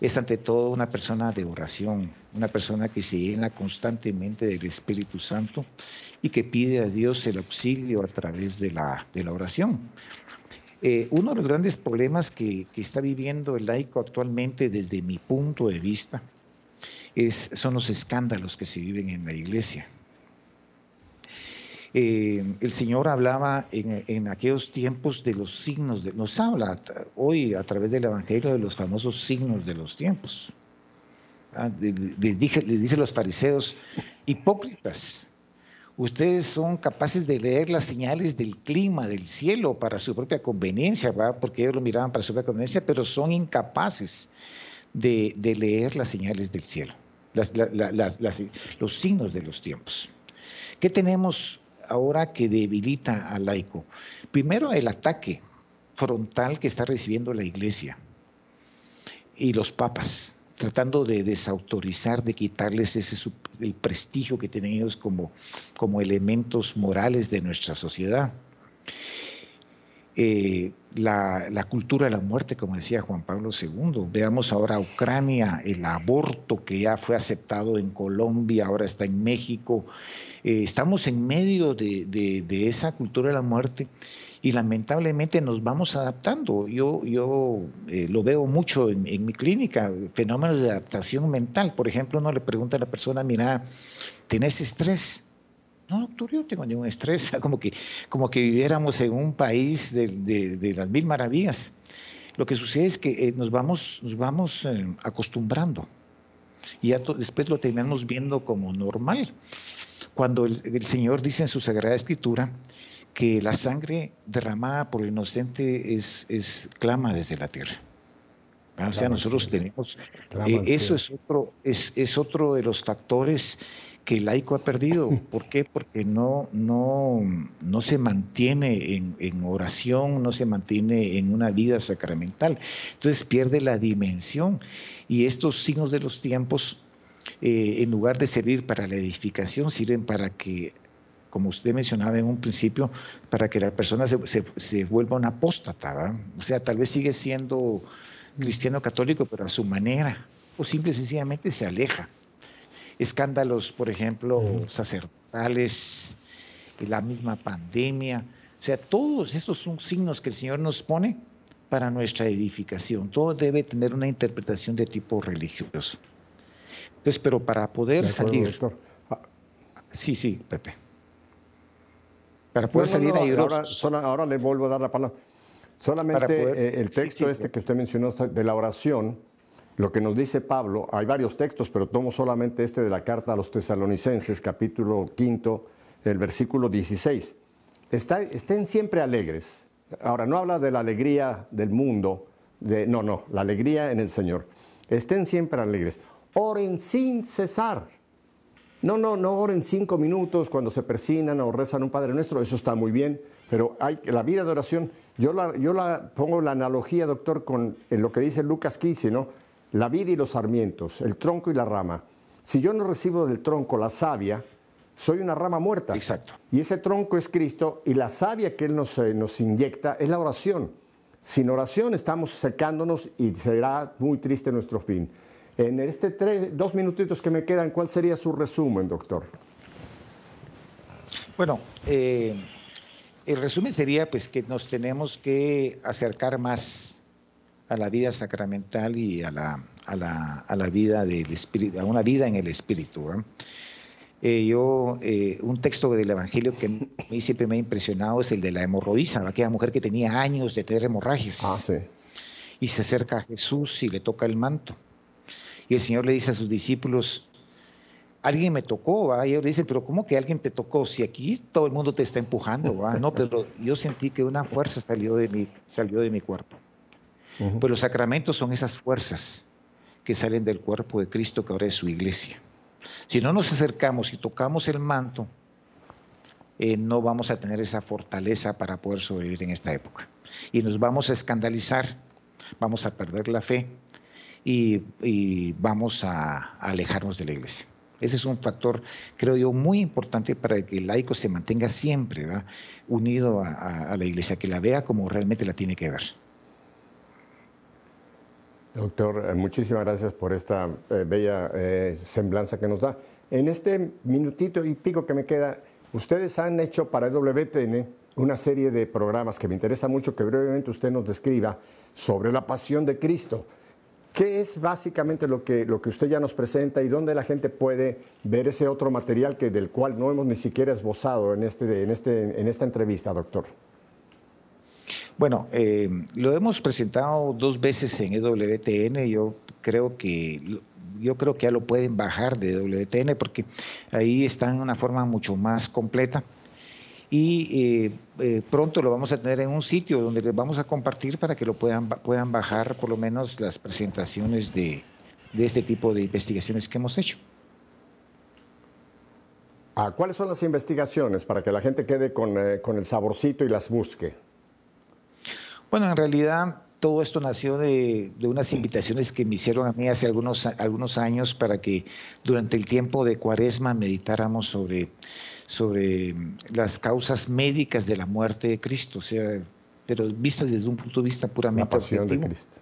Speaker 2: es ante todo una persona de oración, una persona que se llena constantemente del Espíritu Santo y que pide a Dios el auxilio a través de la, de la oración. Eh, uno de los grandes problemas que, está viviendo el laico actualmente desde mi punto de vista son los escándalos que se viven en la iglesia. Eh, el Señor hablaba en, aquellos tiempos de los signos, de, nos habla hoy a través del Evangelio de los famosos signos de los tiempos. Ah, les, dije, les dice los fariseos, hipócritas, ustedes son capaces de leer las señales del clima, del cielo, para su propia conveniencia, porque ellos lo miraban para su propia conveniencia, pero son incapaces de, leer las señales del cielo, los signos de los tiempos. ¿Qué tenemos ahora que debilita al laico? Primero, el ataque frontal que está recibiendo la iglesia y los papas, tratando de desautorizar, de quitarles ese, el prestigio que tienen ellos como, como elementos morales de nuestra sociedad. Eh, la, la, cultura de la muerte, como decía Juan Pablo II. Veamos ahora Ucrania, el aborto que ya fue aceptado en Colombia, ahora está en México, eh, estamos en medio de, esa cultura de la muerte y lamentablemente nos vamos adaptando. Yo, yo eh, lo veo mucho en, mi clínica, fenómenos de adaptación mental. Por ejemplo, uno le pregunta a la persona, mira, ¿tienes estrés? No, doctor, yo tengo ningún estrés, como que, como que viviéramos en un país de, las mil maravillas. Lo que sucede es que eh, nos vamos, nos vamos acostumbrando y ya después lo terminamos viendo como normal. Cuando el, Señor dice en su Sagrada Escritura que la sangre derramada por el inocente es, es clama desde la tierra. Ah, o sea, nosotros tenemos, eh, eso es otro, es, es, otro de los factores que el laico ha perdido. ¿Por qué? Porque no, no, no se mantiene en, en, oración, no se mantiene en una vida sacramental. Entonces pierde la dimensión. Y estos signos de los tiempos eh, en lugar de servir para la edificación, sirven para que, como usted mencionaba en un principio, para que la persona se, vuelva un apóstata. O sea, tal vez sigue siendo cristiano católico, pero a su manera, o simple y sencillamente se aleja. Escándalos, por ejemplo, sacerdotales, la misma pandemia, O sea, todos estos son signos que el Señor nos pone para nuestra edificación. Todo debe tener una interpretación de tipo religioso. Entonces, pero para poder salir... Ah. Sí, sí, Pepe.
Speaker 1: Para poder salir ahí. Ahora, ahora le vuelvo a dar la palabra. Solamente eh, el texto este que usted mencionó de la oración, lo que nos dice Pablo, hay varios textos, pero tomo solamente este de la carta a los tesalonicenses, capítulo quinto, el versículo 16. estén siempre alegres. Ahora, no habla de la alegría del mundo, de, no, no, la alegría en el Señor. Estén siempre alegres. Oren sin cesar. No, no, no oren cinco minutos cuando se persinan o rezan un Padre Nuestro, eso está muy bien, pero hay la vida de oración. Yo la, yo la pongo la analogía, doctor, con lo que dice Lucas 15, ¿no? La vida y los sarmientos, el tronco y la rama. Si yo no recibo del tronco la savia, soy una rama muerta.
Speaker 2: Exacto.
Speaker 1: Y ese tronco es Cristo y la savia que Él nos, eh, nos inyecta es la oración. Sin oración estamos secándonos y será muy triste nuestro fin. En este tres, dos minutitos que me quedan, ¿cuál sería su resumen, doctor?
Speaker 2: Bueno, eh, el resumen sería pues que nos tenemos que acercar más a la vida sacramental y a la, a la, a la vida del espíritu, a una vida en el espíritu. Eh, yo, eh, un texto del Evangelio que a mí siempre me ha impresionado es el de la hemorroísa, aquella mujer que tenía años de tener hemorragias.
Speaker 1: Ah, sí.
Speaker 2: Y se acerca a Jesús y le toca el manto. Y el Señor le dice a sus discípulos, alguien me tocó, y ellos le dicen, pero ¿cómo que alguien te tocó? Si aquí todo el mundo te está empujando, no, pero yo sentí que una fuerza salió de mi, salió de mi cuerpo. Pues los sacramentos son esas fuerzas que salen del cuerpo de Cristo que ahora es su iglesia. Si no nos acercamos y tocamos el manto, eh, no vamos a tener esa fortaleza para poder sobrevivir en esta época. Y nos vamos a escandalizar, vamos a perder la fe, y, vamos a, alejarnos de la iglesia. Ese es un factor, creo yo, muy importante para que el laico se mantenga siempre unido a, la iglesia, que la vea como realmente la tiene que ver.
Speaker 1: Doctor, eh, muchísimas gracias por esta eh, bella eh, semblanza que nos da. En este minutito y pico que me queda, ustedes han hecho para WTN una serie de programas que me interesa mucho que brevemente usted nos describa sobre la pasión de Cristo. ¿Qué es básicamente lo que, lo que usted ya nos presenta y dónde la gente puede ver ese otro material que, del cual no hemos ni siquiera esbozado en, este, en, este, en esta entrevista, doctor?
Speaker 2: Bueno, eh, lo hemos presentado dos veces en EWTN. Yo creo que yo creo que ya lo pueden bajar de EWTN porque ahí está en una forma mucho más completa y eh, eh, pronto lo vamos a tener en un sitio donde les vamos a compartir para que lo puedan, puedan bajar por lo menos las presentaciones de, este tipo de investigaciones que hemos hecho.
Speaker 1: Ah, ¿Cuáles son las investigaciones para que la gente quede con, con, el saborcito y las busque?
Speaker 2: Bueno, en realidad todo esto nació de, de, unas invitaciones que me hicieron a mí hace algunos, algunos años para que durante el tiempo de cuaresma meditáramos sobre sobre las causas médicas de la muerte de Cristo, o sea, pero vistas desde un punto de vista puramente
Speaker 1: la pasión de Cristo.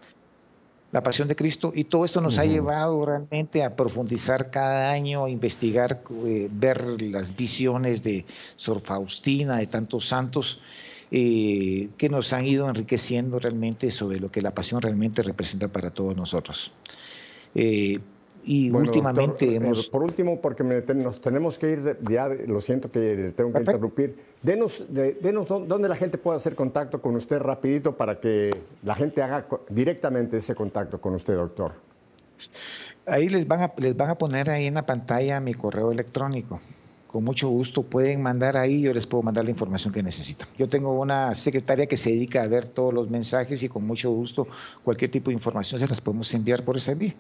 Speaker 2: La pasión de Cristo y todo esto nos ha llevado realmente a profundizar cada año, a investigar, eh, ver las visiones de Sor Faustina, de tantos santos, eh, que nos han ido enriqueciendo realmente sobre lo que la pasión realmente representa para todos nosotros. Eh, y últimamente
Speaker 1: eh,
Speaker 2: hemos...
Speaker 1: Por último, porque nos tenemos que ir, ya lo siento que tengo que interrumpir, denos, denos dónde la gente puede hacer contacto con usted rapidito para que la gente haga directamente ese contacto con usted, doctor.
Speaker 2: Ahí les van a, les van a poner ahí en la pantalla mi correo electrónico. Con mucho gusto pueden mandar ahí, yo les puedo mandar la información que necesitan. Yo tengo una secretaria que se dedica a ver todos los mensajes y con mucho gusto cualquier tipo de información se las podemos enviar por ese envío.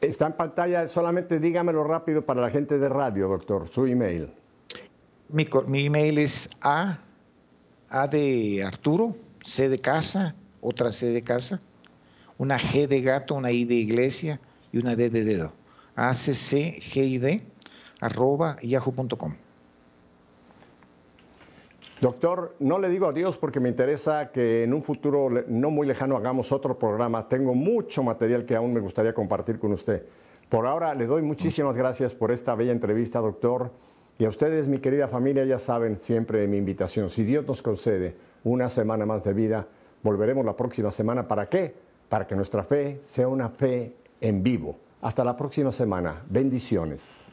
Speaker 1: Está en pantalla, solamente dígamelo rápido para la gente de radio, doctor, su email.
Speaker 2: Mi, mi email es A, A de Arturo, C de casa, otra C de casa, una G de gato, una I de iglesia y una D de dedo. ACCGID arroba yahoo.com.
Speaker 1: Doctor, no le digo adiós porque me interesa que en un futuro no muy lejano hagamos otro programa. Tengo mucho material que aún me gustaría compartir con usted. Por ahora le doy muchísimas gracias por esta bella entrevista, doctor. Y a ustedes, mi querida familia, ya saben siempre mi invitación. Si Dios nos concede una semana más de vida, volveremos la próxima semana. ¿Para qué? Para que nuestra fe sea una fe en vivo. Hasta la próxima semana. Bendiciones.